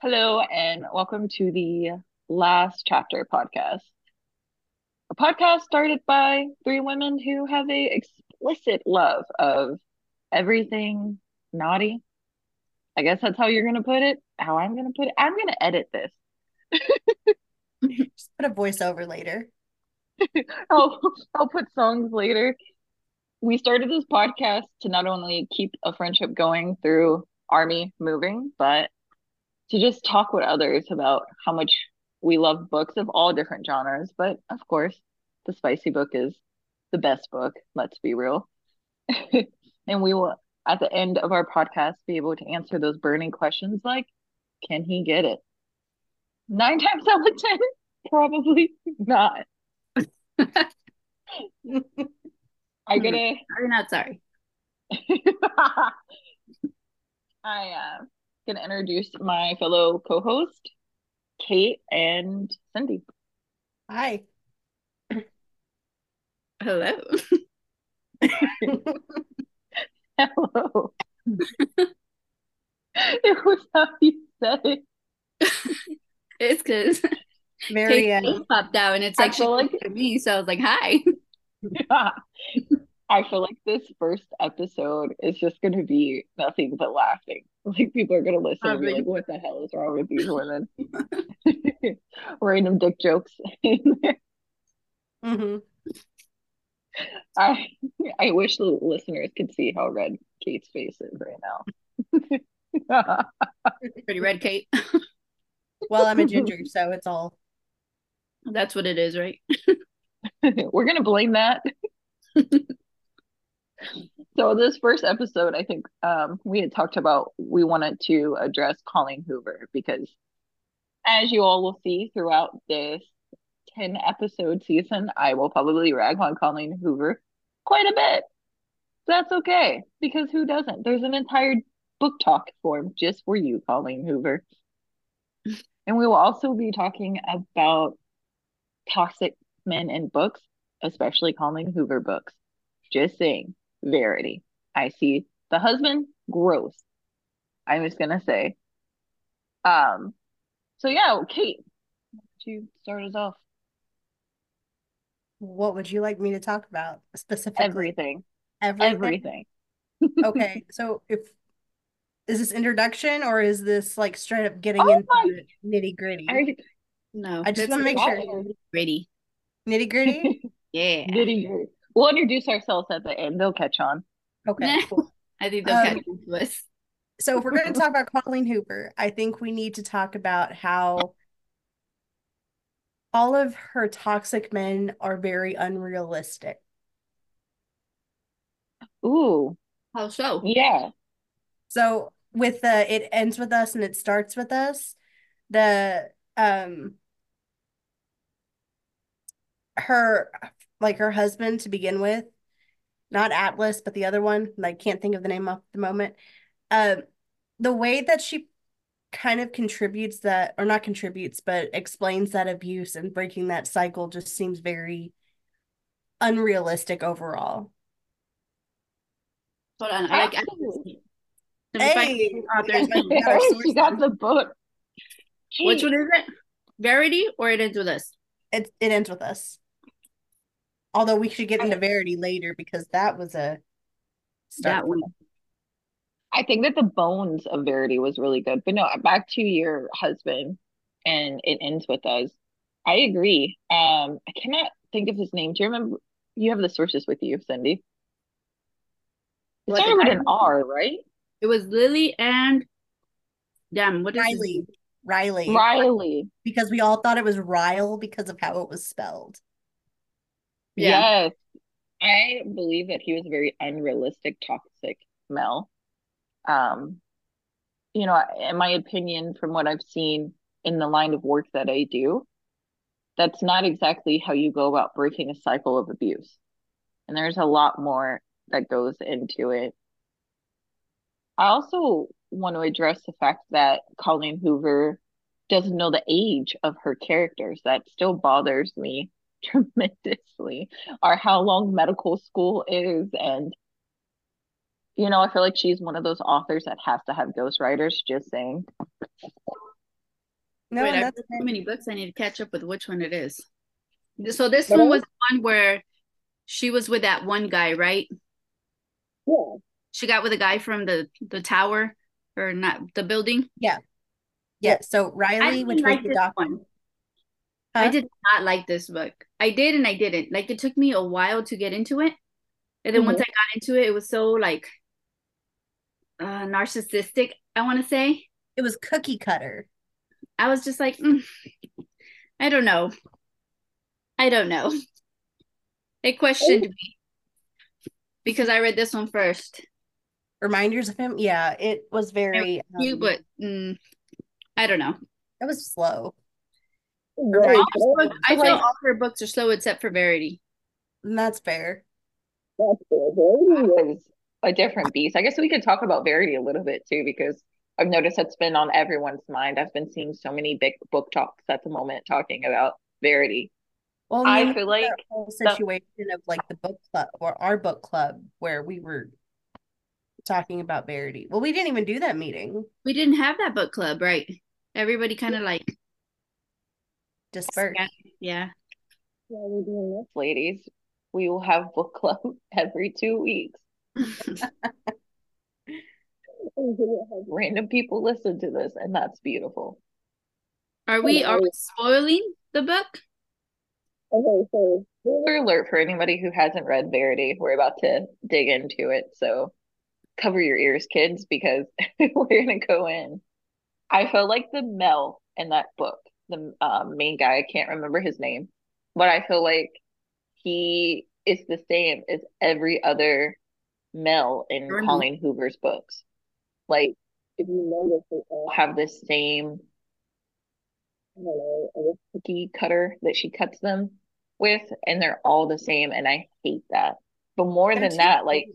Hello, and welcome to the Last Chapter podcast. A podcast started by three women who have a explicit love of everything naughty. I guess that's how you're gonna put it. How I'm gonna put it. I'm gonna edit this. Just put a voiceover later. I'll I'll put songs later. We started this podcast to not only keep a friendship going through army moving, but to just talk with others about how much we love books of all different genres. But of course, the spicy book is the best book. Let's be real. and we will, at the end of our podcast, be able to answer those burning questions like, can he get it? Nine times out of 10, probably not. I get it. Sorry, not sorry. I uh gonna introduce my fellow co-host, Kate and Cindy. Hi. Hello. Hello. it was how you said it. it's because Very Kate uh, popped out and it's I like she looked like- at me, so I was like, "Hi." I feel like this first episode is just gonna be nothing but laughing. Like people are gonna listen and be like, "What the hell is wrong with these women?" Random dick jokes. mhm. I I wish the listeners could see how red Kate's face is right now. Pretty red, Kate. Well, I'm a ginger, so it's all That's what it is, right? We're gonna blame that. So this first episode, I think um, we had talked about we wanted to address Colleen Hoover because, as you all will see throughout this ten episode season, I will probably rag on Colleen Hoover quite a bit. That's okay because who doesn't? There's an entire BookTok form just for you, Colleen Hoover. And we will also be talking about toxic men in books, especially Colleen Hoover books. Just saying, Verity. I see the husband, gross. I'm just gonna say. Um, so yeah, Kate, why don't you start us off? what would you like me to talk about specifically? Everything. Everything. Everything. Okay, so if is this introduction or is this like straight up getting Oh into my- nitty gritty? I No, I just wanna make what- sure. Ready? Nitty gritty? Yeah. Diddy. We'll introduce ourselves at the end. They'll catch on. Okay, cool. I think they'll Um, catch on to us. So if we're going to talk about Colleen Hoover, I think we need to talk about how all of her toxic men are very unrealistic. Ooh, How so? yeah. So with the it ends with us and it starts with us, the um her like her husband to begin with, not Atlas, but the other one, I can't think of the name off the moment. Um the way that she kind of contributes that or not contributes, but explains that abuse and breaking that cycle just seems very unrealistic overall. Hold on. I. I, Absolutely. let Hey, the author's we name. got she got the book. Which one is it? Verity or it ends with us? It it ends with us. Although we should get into Verity later because that was a start. That one. I think that the bones of Verity was really good. But no, back to your husband and it ends with us. I agree. Um, I cannot think of his name. Do you remember? You have the sources with you, Cindy. It started with an R, right? It was Lily and damn. What is his Riley. name? Riley. Riley. Because we all thought it was Ryle because of how it was spelled. Yeah. Yes. I believe that he was a very unrealistic, toxic Mel. Um, you know, in my opinion, from what I've seen in the line of work that I do, that's not exactly how you go about breaking a cycle of abuse. And there's a lot more that goes into it. I also want to address the fact that Colleen Hoover doesn't know the age of her characters. That still bothers me tremendously, or how long medical school is. And, you know, I feel like she's one of those authors that has to have ghostwriters, just saying. No, Wait, that's read so many books. I need to catch up with which one it is. So this But one was the one where she was with that one guy, right? Yeah. She got with a guy from the the tower or not the building. Yeah. Yeah so Riley, didn't which was the this doctor. one. I did not like this book. I did and I didn't. Like it took me a while to get into it. And then once I got into it, it was so like uh narcissistic, I want to say. It was cookie cutter. I was just like, mm, I don't know. I don't know. It questioned me because I read this one first. Reminders of him. Yeah, it was very You, um, but mm, I don't know. it was slow. Right. All books- I So, feel like, all her books are slow except for Verity. And that's fair. That's good. Verity is a different beast. I guess we could talk about Verity a little bit too, because I've noticed that's been on everyone's mind. I've been seeing so many big BookToks at the moment talking about Verity. Well, I feel with that like whole the- situation of like the book club or our book club where we were talking about Verity. Well, we didn't even do that meeting. We didn't have that book club, right? Everybody kind of like, Dispersed. yeah. Yeah, we're doing this, ladies. We will have book club every two weeks. And we will have Random people listen to this, and that's beautiful. Are we are we spoiling the book? Okay, so spoiler alert for anybody who hasn't read Verity. We're about to dig into it, so cover your ears, kids, because we're gonna go in. I felt like the Mel in that book, the um, main guy, I can't remember his name, but I feel like he is the same as every other male in Jordan. Colleen Hoover's books. Like, if you notice, they all have this same, I don't know, cookie cutter that she cuts them with, and they're all the same, and I hate that. But more than that, like,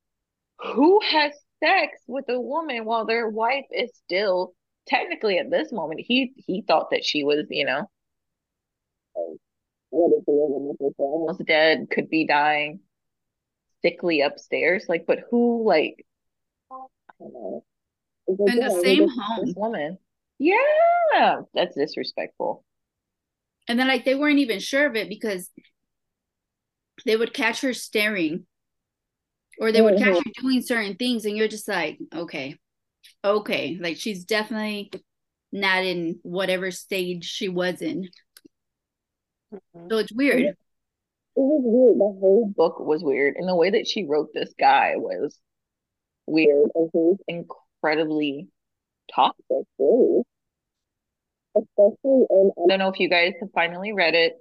who has sex with a woman while their wife is still technically at this moment he he thought that she was you know like, what is the woman was almost dead could be dying sickly upstairs? Like but who like I don't know. In the same home. this woman. Yeah that's disrespectful. And then like they weren't even sure of it because they would catch her staring or they would catch mm-hmm. her doing certain things and you're just like, okay. Okay. Like she's definitely not in whatever stage she was in. Mhm. So it's weird. it was weird the whole book was weird and the way that she wrote this guy was weird and he was incredibly toxic really especially in I don't know if you guys have finally read it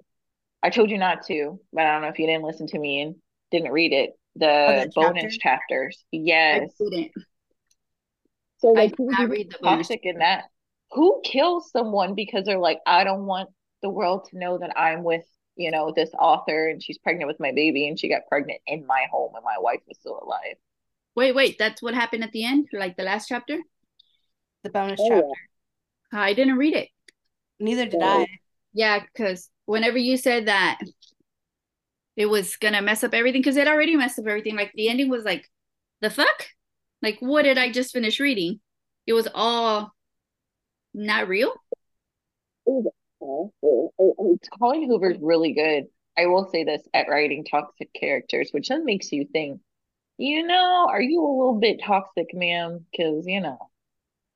I told you not to but I don't know if you didn't listen to me and didn't read it the the bonus chapter? chapters I yes didn't. So like did he was not even read the toxic in that who kills someone because they're like I don't want the world to know that I'm with you know this author and she's pregnant with my baby and she got pregnant in my home and my wife was still alive Wait, wait, that's what happened at the end? Like the last chapter? The bonus Oh, yeah. chapter. I didn't read it. Neither did Yeah. I. Yeah, because whenever you said that it was gonna mess up everything, because it already messed up everything. Like the ending was like, the fuck? Like, what did I just finish reading? It was all not real. awful. I- I- Colleen Hoover's really good. I will say this at writing toxic characters, which then makes you think, you know, are you a little bit toxic, ma'am? Because, you know,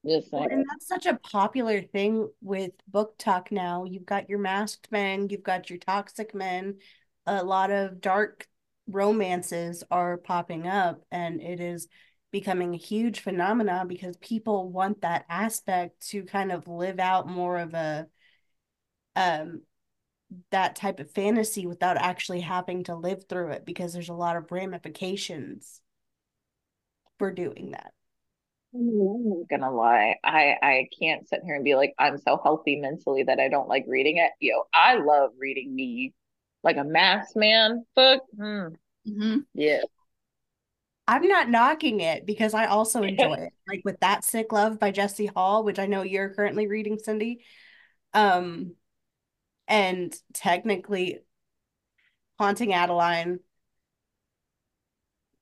just Well, saying. and that's such a popular thing with BookTok now. You've got your masked men, you've got your toxic men. A lot of dark romances are popping up, and it is becoming a huge phenomenon because people want that aspect to kind of live out more of a um that type of fantasy without actually having to live through it because there's a lot of ramifications for doing that. I'm not gonna lie. I I can't sit here and be like, I'm so healthy mentally that I don't like reading it. Yo, I love reading me like a mass man book. Hmm. hmm Yeah. I'm not knocking it because I also enjoy it. Like with That Sick Love by Jesse Hall, which I know you're currently reading, Cindy. Um, and technically Haunting Adeline.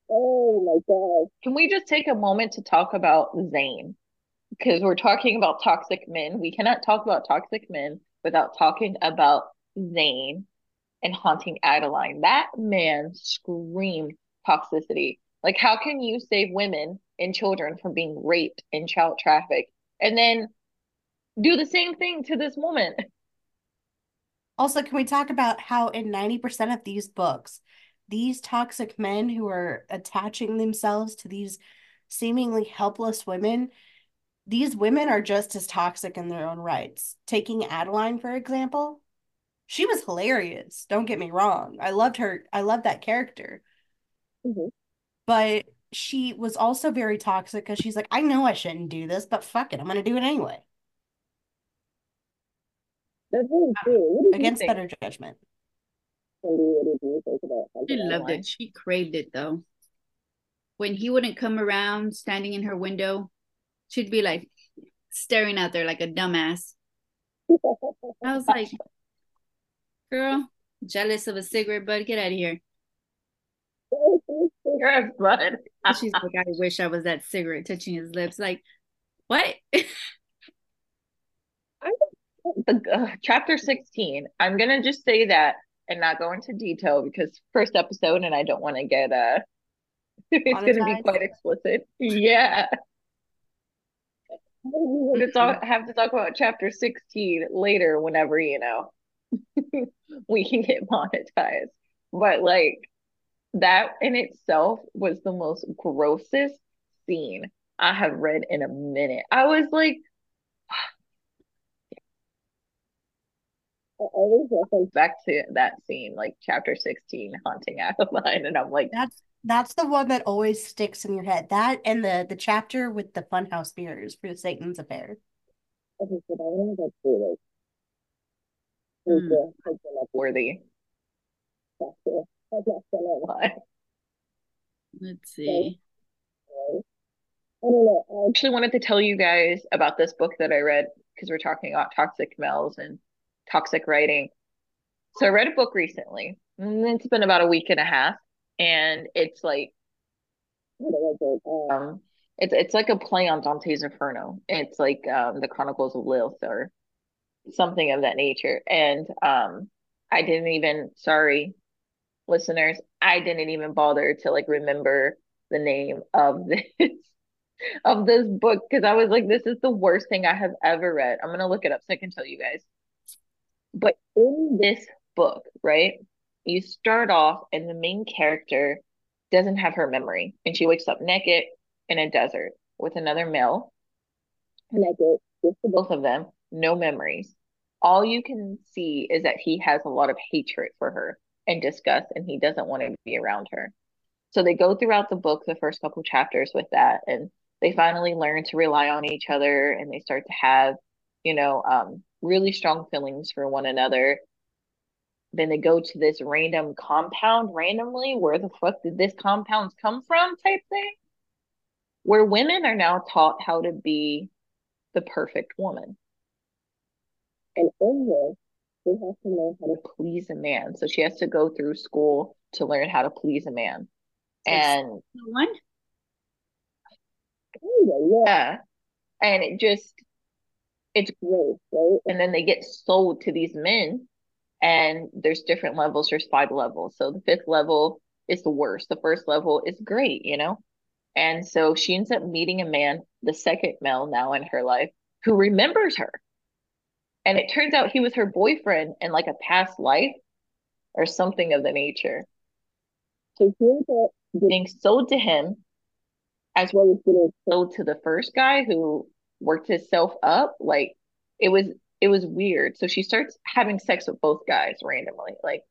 Oh my God. Can we just take a moment to talk about Zane? because we're talking about toxic men. We cannot talk about toxic men without talking about Zane and haunting Adeline. That man screamed toxicity. Like, how can you save women and children from being raped and child trafficked and then do the same thing to this woman? Also, can we talk about how in 90% of these books, these toxic men who are attaching themselves to these seemingly helpless women, these women are just as toxic in their own rights. Taking Adeline, for example, she was hilarious. Don't get me wrong. I loved her. I loved that character. Mm-hmm. But she was also very toxic because she's like, I know I shouldn't do this, but fuck it. I'm going to do it anyway. That's really true. Against better judgment. She loved it. She craved it though. When he wouldn't come around standing in her window, she'd be like staring out there like a dumbass. I was like, girl, jealous of a cigarette butt, get out of here. Butt. She's like, I wish I was that cigarette touching his lips. Like, what? the uh, chapter 16 i'm gonna just say that and not go into detail because first episode and i don't want to get uh it's gonna be quite explicit yeah talk, have to talk about chapter 16 later whenever you know we can get monetized but like that in itself was the most grossest scene i have read in a minute i was like I always reference back to that scene, like chapter 16, haunting Adeline, and I'm like, that's that's the one that always sticks in your head. That and the the chapter with the funhouse mirrors for Satan's affair. Okay, so that one that's really mm. worthy. Let's see. I don't know. I actually wanted to tell you guys about this book that I read because we're talking about toxic males and toxic writing. So I read a book recently. It's been about a week and a half, and it's like um, it's it's like a play on Dante's Inferno. It's like um, the Chronicles of Lilith or something of that nature. And um, I didn't even sorry, listeners, I didn't even bother to like remember the name of this of this book because I was like, this is the worst thing I have ever read. I'm gonna look it up so I can tell you guys. But in this book, right, you start off and the main character doesn't have her memory and she wakes up naked in a desert with another male. Naked, just the both of them, no memories. All you can see is that he has a lot of hatred for her and discuss, and he doesn't want to be around her. So they go throughout the book, the first couple chapters with that, and they finally learn to rely on each other and they start to have, you know, um, really strong feelings for one another. Then they go to this random compound randomly. Where the fuck did this compounds come from? Type thing. Where women are now taught how to be the perfect woman. And in this, she has to learn how to please a man. So she has to go through school to learn how to please a man. And one? Yeah. And it just it's growth, right? And then they get sold to these men, and there's different levels. There's five levels. So the fifth level is the worst. The first level is great, you know? And so she ends up meeting a man, the second male now in her life, who remembers her. And it turns out he was her boyfriend in like a past life or something of the nature. So up getting sold to him as well as getting sold to the first guy who worked himself up. Like it was it was weird. So she starts having sex with both guys randomly, like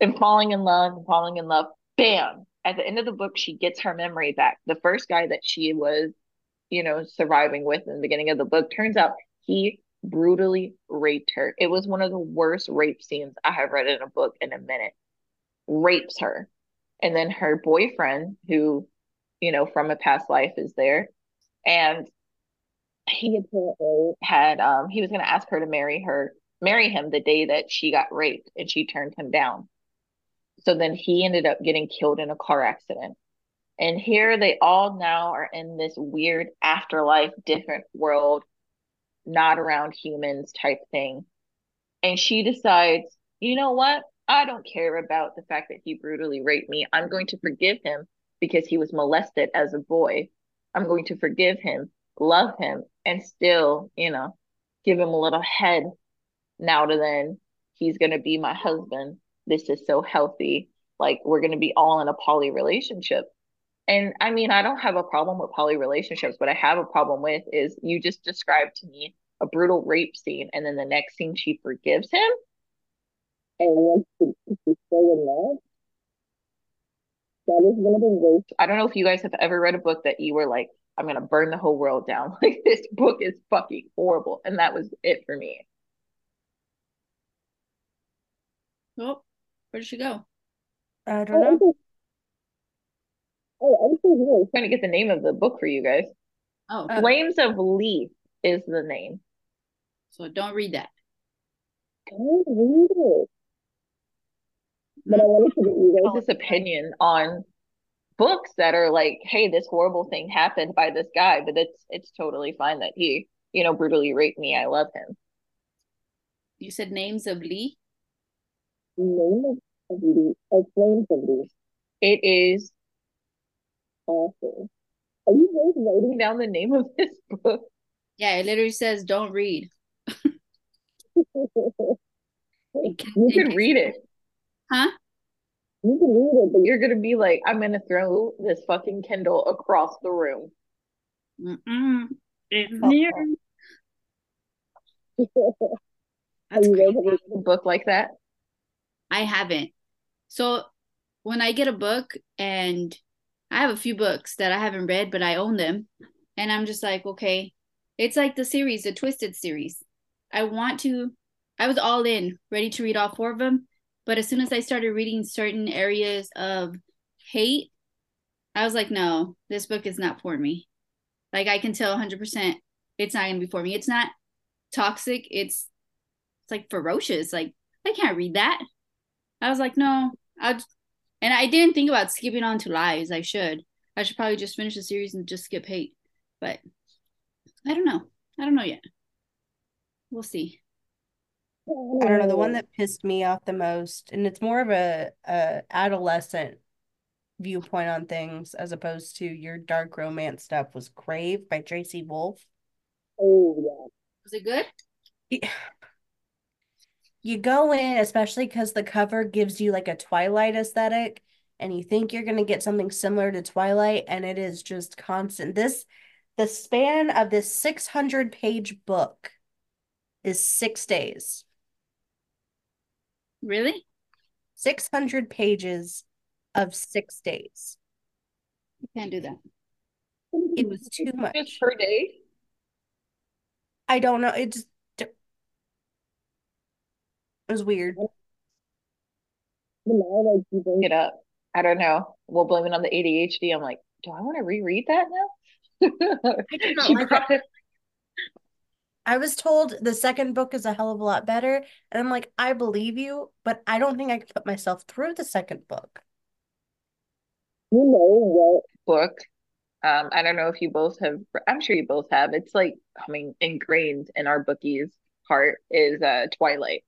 and falling in love and falling in love. Bam! At the end of the book, she gets her memory back. The first guy that she was, you know, surviving with in the beginning of the book turns out he brutally raped her. It was one of the worst rape scenes I have read in a book in a minute. Rapes her. And then her boyfriend, who, you know, from a past life is there. And he apparently had um he was to ask her to marry her marry him the day that she got raped and she turned him down so then he ended up getting killed in a car accident And here they all now are in this weird afterlife, different world, not around humans type thing. And she decides, you know what? I don't care about the fact that he brutally raped me. I'm going to forgive him because he was molested as a boy. I'm going to forgive him, love him, and still, you know, give him a little head now to then. He's going to be my husband. This is so healthy. Like, we're going to be all in a poly relationship. And I mean, I don't have a problem with poly relationships. What I have a problem with is you just described to me a brutal rape scene, and then the next scene she forgives him and wants to, to stay in love. That is one of the worst. I don't know if you guys have ever read a book that you were like, I'm gonna burn the whole world down. Like this book is fucking horrible. And that was it for me. Oh, where did she go? I don't know. Oh, I'm here. I'm trying to get the name of the book for you guys. Oh, Uh, Flames of Leaf is the name. so don't read that. Don't read it. But I wanted to get you guys' opinion on books that are like, hey, this horrible thing happened by this guy, but it's it's totally fine that he, you know, brutally raped me. I love him. You said names of Lee. Name of Leaf, of Flames of Leaf. It is awful. Are you guys writing down the name of this book? Yeah, it literally says don't read. You can read it. Huh? You can read it, but you're gonna be like, I'm gonna throw this fucking Kindle across the room. Mm-mm. It's Oh, near. Have you guys ever read a book like that? I haven't. So when I get a book and I have a few books that I haven't read, but I own them, and I'm just like, okay, it's like the series, the Twisted series. I want to, I was all in, ready to read all four of them. But as soon as I started reading certain areas of hate, I was like, no, this book is not for me. Like I can tell 100% it's not going to be for me. It's not toxic. It's it's like ferocious. Like I can't read that. I was like, no, I and I didn't think about skipping on to lies. I should. I should probably just finish the series and just skip hate. But I don't know. I don't know yet. We'll see. I don't know. The one that pissed me off the most, and it's more of a, a adolescent viewpoint on things as opposed to your dark romance stuff, was Crave by Tracy Wolff. Oh yeah. Was it good? You go in, especially because the cover gives you like a Twilight aesthetic, and you think you're going to get something similar to Twilight, and it is just constant. This, the span of this 600 page book is six days. Really? 600 pages of six days. You can't do that. It was too much. per day. I don't know. It just, it was weird. Now like you bring it up. I don't know. We'll blame it on the ADHD. I'm like, do I want to reread that now? I did not like it. I was told the second book is a hell of a lot better, and I'm like, I believe you, but I don't think I could put myself through the second book. You know what book? Um, I don't know if you both have. I'm sure you both have. It's like I mean ingrained in our bookies' heart is uh Twilight.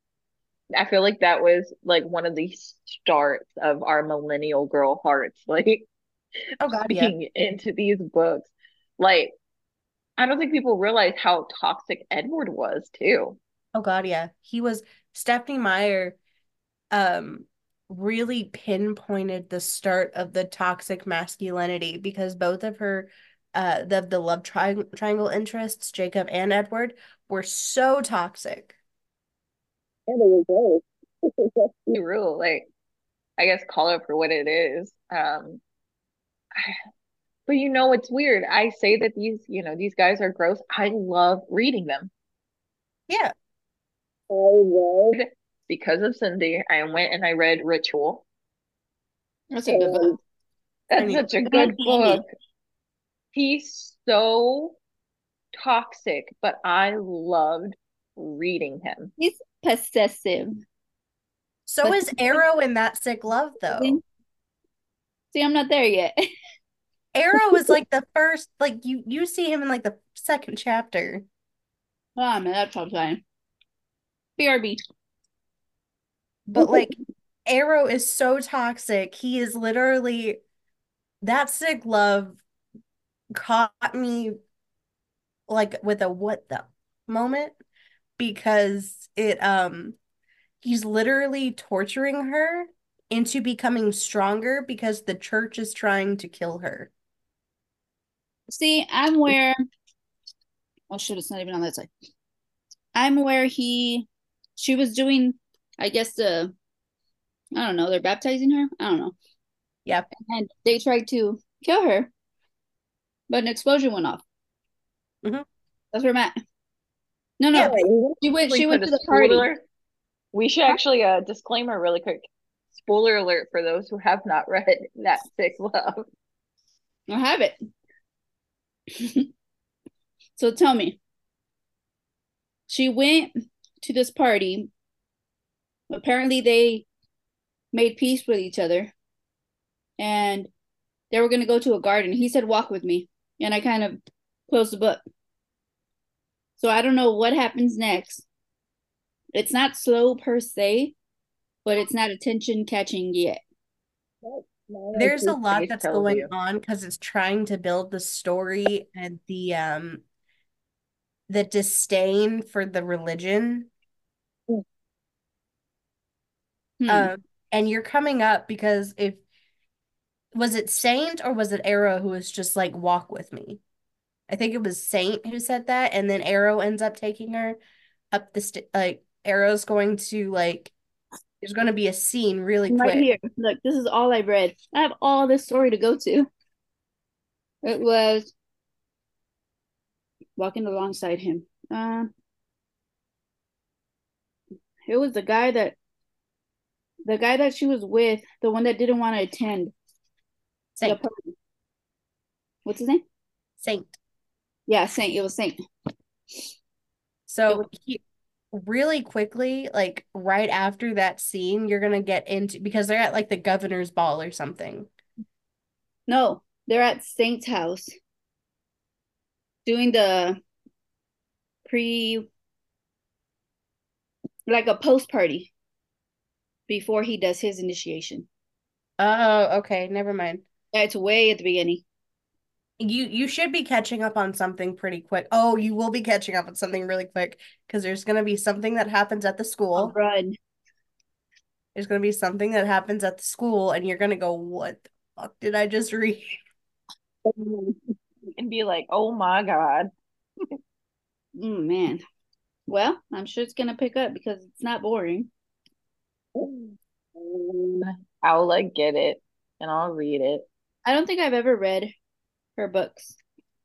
I feel like that was like one of the starts of our millennial girl hearts, like Oh God, yeah. being into these books. Like, I don't think people realize how toxic Edward was too. Oh God, yeah. He was Stephenie Meyer um really pinpointed the start of the toxic masculinity because both of her uh the the love tri triangle interests, Jacob and Edward, were so toxic. Yeah, they were both. That's the rule. Like, I guess call it for what it is. Um, but you know, it's weird. I say that these, you know, these guys are gross. I love reading them. Yeah. I read because of Cindy. I went and I read Ritual. That's a good book. That's I mean, such a good good book. He's so toxic, but I loved reading him. He's possessive. So But- is Arrow in that sick love though. See, I'm not there yet. Arrow is like the first, like you you see him in like the second chapter. Oh man, that's fine. BRB. But like Arrow is so toxic. He is literally that sick love caught me like with a what the moment because it um he's literally torturing her into becoming stronger because the church is trying to kill her. See, I'm where oh shit, it's not even on that side. I'm where he she was doing I guess the I don't know, they're baptizing her. I don't know. Yep. And they tried to kill her, but an explosion went off. Mhm. That's where I'm at. No, no. Yeah, She went she went to the party. We should actually uh disclaimer really quick. Spoiler alert for those who have not read that sick love. I have it. so tell me. She went to this party. Apparently they made peace with each other. And they were going to go to a garden. He said walk with me, and I kind of closed the book. So I don't know what happens next. It's not slow per se, but it's not attention catching yet. There's a lot that's going you. on because it's trying to build the story and the um the disdain for the religion. Hmm. Um, and you're coming up because if was it Saint or was it Arrow who was just like walk with me? I think it was Saint who said that, and then Arrow ends up taking her up the st like Arrow's going to like there's going to be a scene really right quick. here. Look, this is all I've read. I have all this story to go to. It was walking alongside him. Uh, it was the guy that the guy that she was with, the one that didn't want to attend Saint. What's his name? Saint. Yeah, Saint. It was Saint. So he really quickly, like right after that scene, you're gonna get into because they're at like the governor's ball or something. No, they're at Saint's house doing the pre like a post party before he does his initiation. Oh, okay, never mind. Yeah, it's way at the beginning. You you should be catching up on something pretty quick. Oh, you will be catching up on something really quick because there's gonna be something that happens at the Oh, school. run. There's gonna be something that happens at the school, and you're gonna go, "What the fuck did I just read?" And be like, oh my God. Mm, man. Well, I'm sure it's gonna pick up because it's not boring. I'll like get it and I'll read it. I don't think I've ever read her books.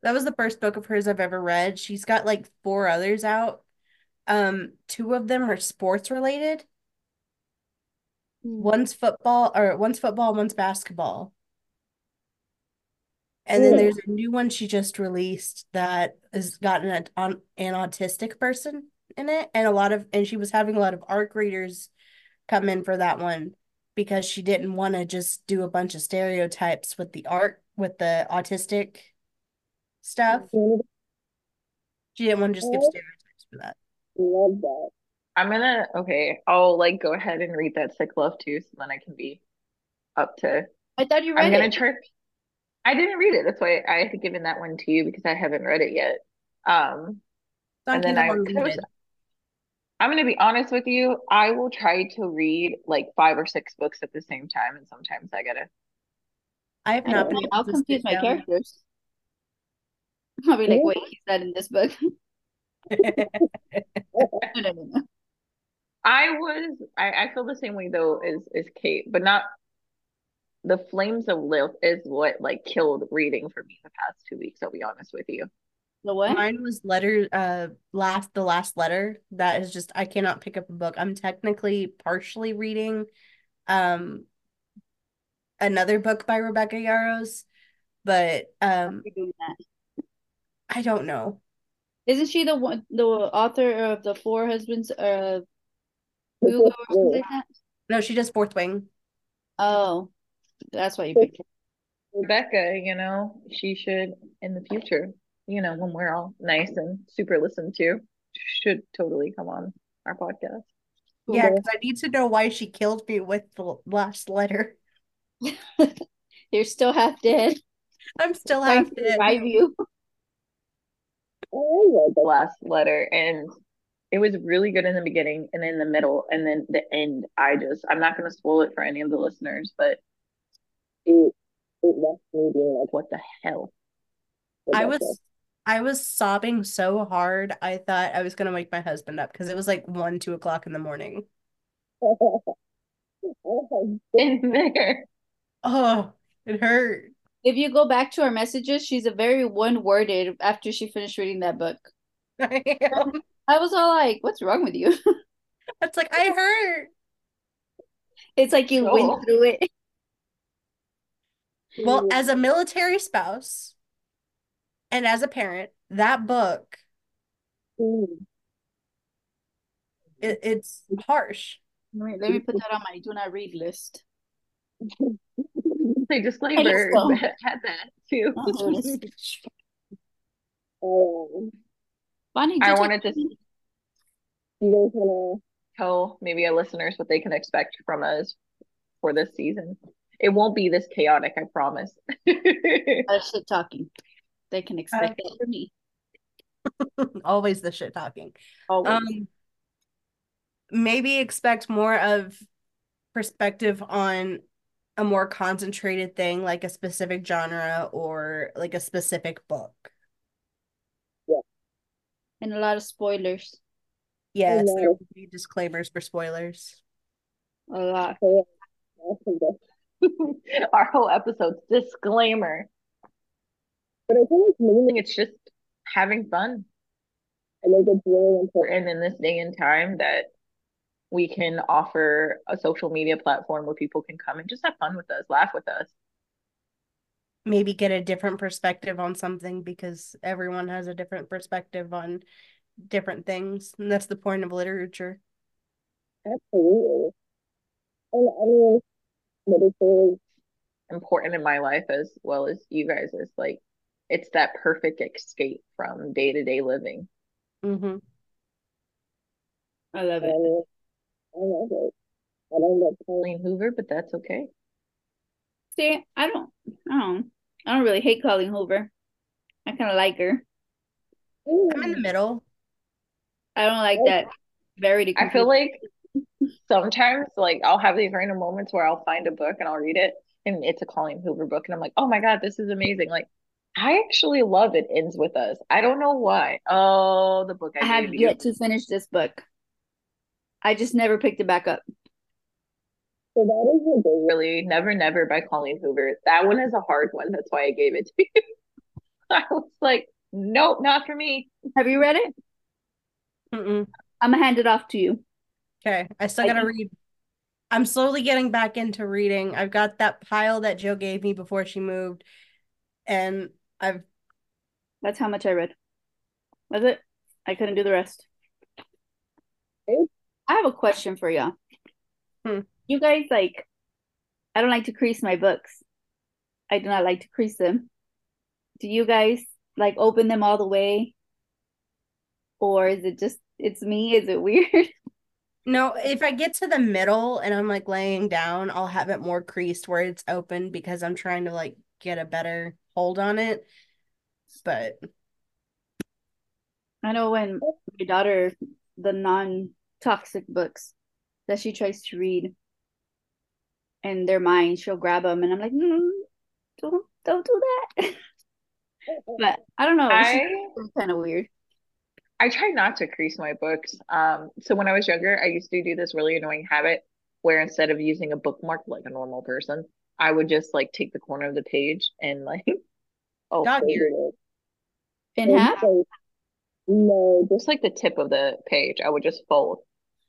That was the first book of hers I've ever read. She's got like four others out. Um, two of them are sports related. One's football or one's football, one's basketball. And then there's a new one she just released that has gotten an on an autistic person in it, and a lot of and she was having a lot of ARC readers come in for that one because she didn't want to just do a bunch of stereotypes with the art with the autistic stuff. She didn't want to just give stereotypes for that. Love that. I'm gonna okay, I'll like go ahead and read that sick love too, so then I can be up to I thought you read I'm gonna it. try I didn't read it. That's why I had given that one to you because I haven't read it yet. Um It's on and then Kindle I 'cause I was Unlimited. I'm gonna be honest with you, I will try to read like five or six books at the same time, and sometimes I gotta I have not been able I'll to confuse sit my down. characters. I'll be like, wait, he's not in this book. No, no, no, no. I was I, I feel the same way though as as Kate, but not the Flames of Lilith is what like killed reading for me the past two weeks, I'll be honest with you. The what? Mine was letter uh last the last letter. That is just I cannot pick up a book. I'm technically partially reading um another book by Rebecca Yarros, but um You're doing that. I don't know. Isn't she the one, the author of the Four Husbands of Hugo or something like that? No, she does Fourth Wing. Oh, that's why you picked her. Rebecca, you know, she should in the future, you know, when we're all nice and super listened to, should totally come on our podcast. Yeah, because I need to know why she killed me with the last letter. You're still half dead. I'm still half to dead. revive you. I read the last letter and it was really good in the beginning and in the middle and then the end. I just I'm not gonna spoil it for any of the listeners, but it it left me being like, what the hell? I was I was sobbing so hard I thought I was gonna wake my husband up because it was like one, two o'clock in the morning. Oh in there. Oh, it hurt. If you go back to her messages, she's a very one-worded after she finished reading that book. I am. I was all like, "What's wrong with you?" It's like I hurt. it's like you Oh. went through it. Well, as a military spouse and as a parent, that book it, it's harsh. Let me, let me put that on my do not read list. Say disclaimer so. had that too. Oh, this- Um, Bonnie, I you wanted to. You guys want to tell maybe our listeners what they can expect from us for this season? It won't be this chaotic, I promise. I shit talking. They can expect that from me. Always the shit talking. Always. Um, maybe expect more of perspective on a more concentrated thing, like a specific genre or like a specific book. Yeah. And a lot of spoilers. Yes, know. there will be disclaimers for spoilers. A lot. Our whole episode's disclaimer. But I think mainly it's just having fun. I think it's really important in this day and time that we can offer a social media platform where people can come and just have fun with us, laugh with us. Maybe get a different perspective on something because everyone has a different perspective on different things. And that's the point of literature. Absolutely. And I mean, literature is important in my life as well as you guys. It's like, it's that perfect escape from day to day living. Mm-hmm. I love it. I love it. I don't love Colleen Hoover, but that's okay. See, I don't, I don't, I don't really hate Colleen Hoover. I kind of like her. I'm in the middle. I don't like that very. I feel like sometimes, like, I'll have these random moments where I'll find a book and I'll read it, and it's a Colleen Hoover book, and I'm like, oh my God, this is amazing. Like, I actually love it ends with us. I don't know why. Oh, the book I, I have gave you. yet to finish this book. I just never picked it back up. So that is a big, really Never Never by Colleen Hoover. That one is a hard one. That's why I gave it to you. I was like, nope, not for me. Have you read it? Mm-mm. I'm gonna hand it off to you. Okay, I still I gotta think- read. I'm slowly getting back into reading. I've got that pile that Joe gave me before she moved, and I've That's how much I read. Was it. I couldn't do the rest. Okay. I have a question for y'all. Hmm. You guys like, I don't like to crease my books. I do not like to crease them. Do you guys like open them all the way? Or is it just, it's me? Is it weird? no. If I get to the middle and I'm like laying down, I'll have it more creased where it's open because I'm trying to like get a better hold on it. But I know when my daughter, the non-toxic books that she tries to read, and they're mine, she'll grab them, and I'm like, mm, don't, don't do that. but I don't know. I It's kind of weird. I try not to crease my books. Um, so when I was younger, I used to do this really annoying habit where instead of using a bookmark like a normal person, I would just like take the corner of the page and like oh Dog fold ear. it. In half? No, just like the tip of the page, I would just fold.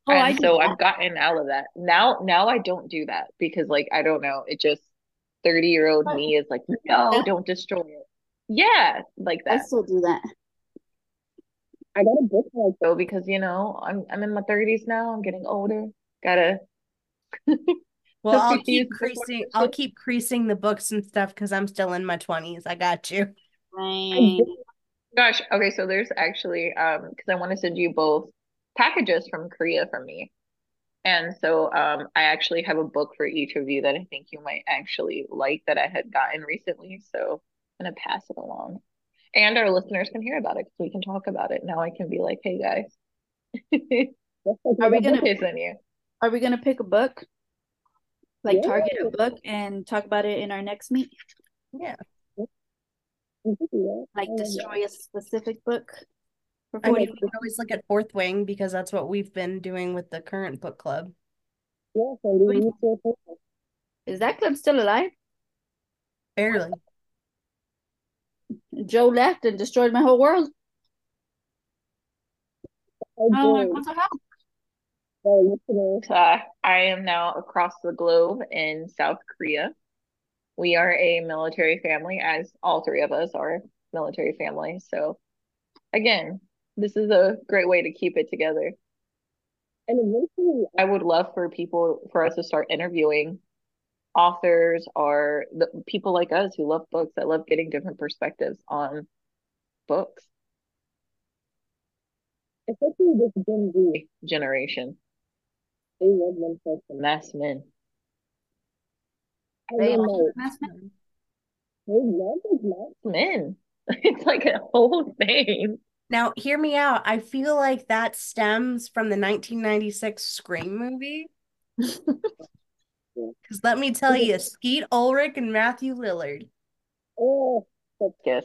Oh, and so that. I've gotten out of that. Now now I don't do that because like I don't know, it just 30 year old me is like, no, don't destroy it. Yeah, like that. I still do that. I got a bookmark though because you know I'm I'm in my 30s now. I'm getting older. Gotta Well, I'll keep creasing. I'll keep creasing the books and stuff because I'm still in my twenties. I got you. Right. Gosh, okay, so there's actually um because I want to send you both packages from Korea from me. And so um I actually have a book for each of you that I think you might actually like that I had gotten recently. So I'm gonna pass it along. And our listeners can hear about it because we can talk about it. Now I can be like, hey guys. Are we gonna- send you? Are we gonna pick a book? Like Yeah. target a book and talk about it in our next meet? Yeah. Like destroy a specific book for I mean, we can always look at Fourth Wing because that's what we've been doing with the current book club. Is that club still alive? Barely. Joe left and destroyed my whole world. Oh, like, what the hell? Uh, I am now across the globe in South Korea. We are a military family, as all three of us are military family. So, again, this is a great way to keep it together. And eventually, I would love for people for us to start interviewing authors or the people like us who love books that love getting different perspectives on books. Especially this Gen Z generation. They love themselves some mass men. I They don't also know. investment? They love these mass men. It's like a whole thing. Now, hear me out. I feel like that stems from the 1996 Scream movie. Because let me tell you, Skeet Ulrich and Matthew Lillard. Oh, let's guess.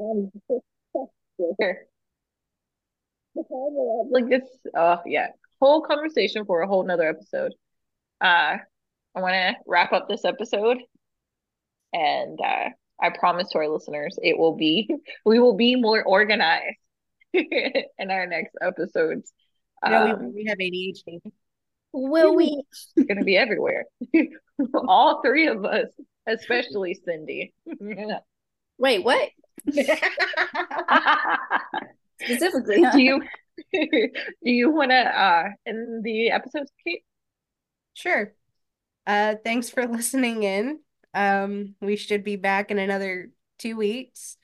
Um. Like this, oh yeah, whole conversation for a whole nother episode. Uh, I want to wrap up this episode, and uh, I promise to our listeners, it will be we will be more organized in our next episodes. No, we, Um, we have ADHD. Will we? it's gonna be everywhere. All three of us, especially Cindy. Wait, what? Specifically, huh? do you do you want to uh end the episode, Kate? Sure. Uh, thanks for listening in. Um, we should be back in another two weeks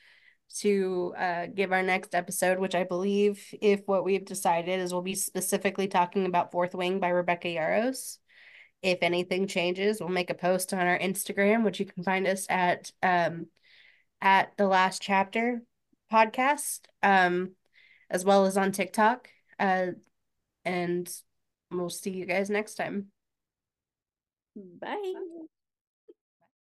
to uh give our next episode, which I believe, if what we've decided is we'll be specifically talking about Fourth Wing by Rebecca Yarros. If anything changes, we'll make a post on our Instagram, which you can find us at um at the last chapter podcast, um, as well as on TikTok. Uh, and we'll see you guys next time. Bye.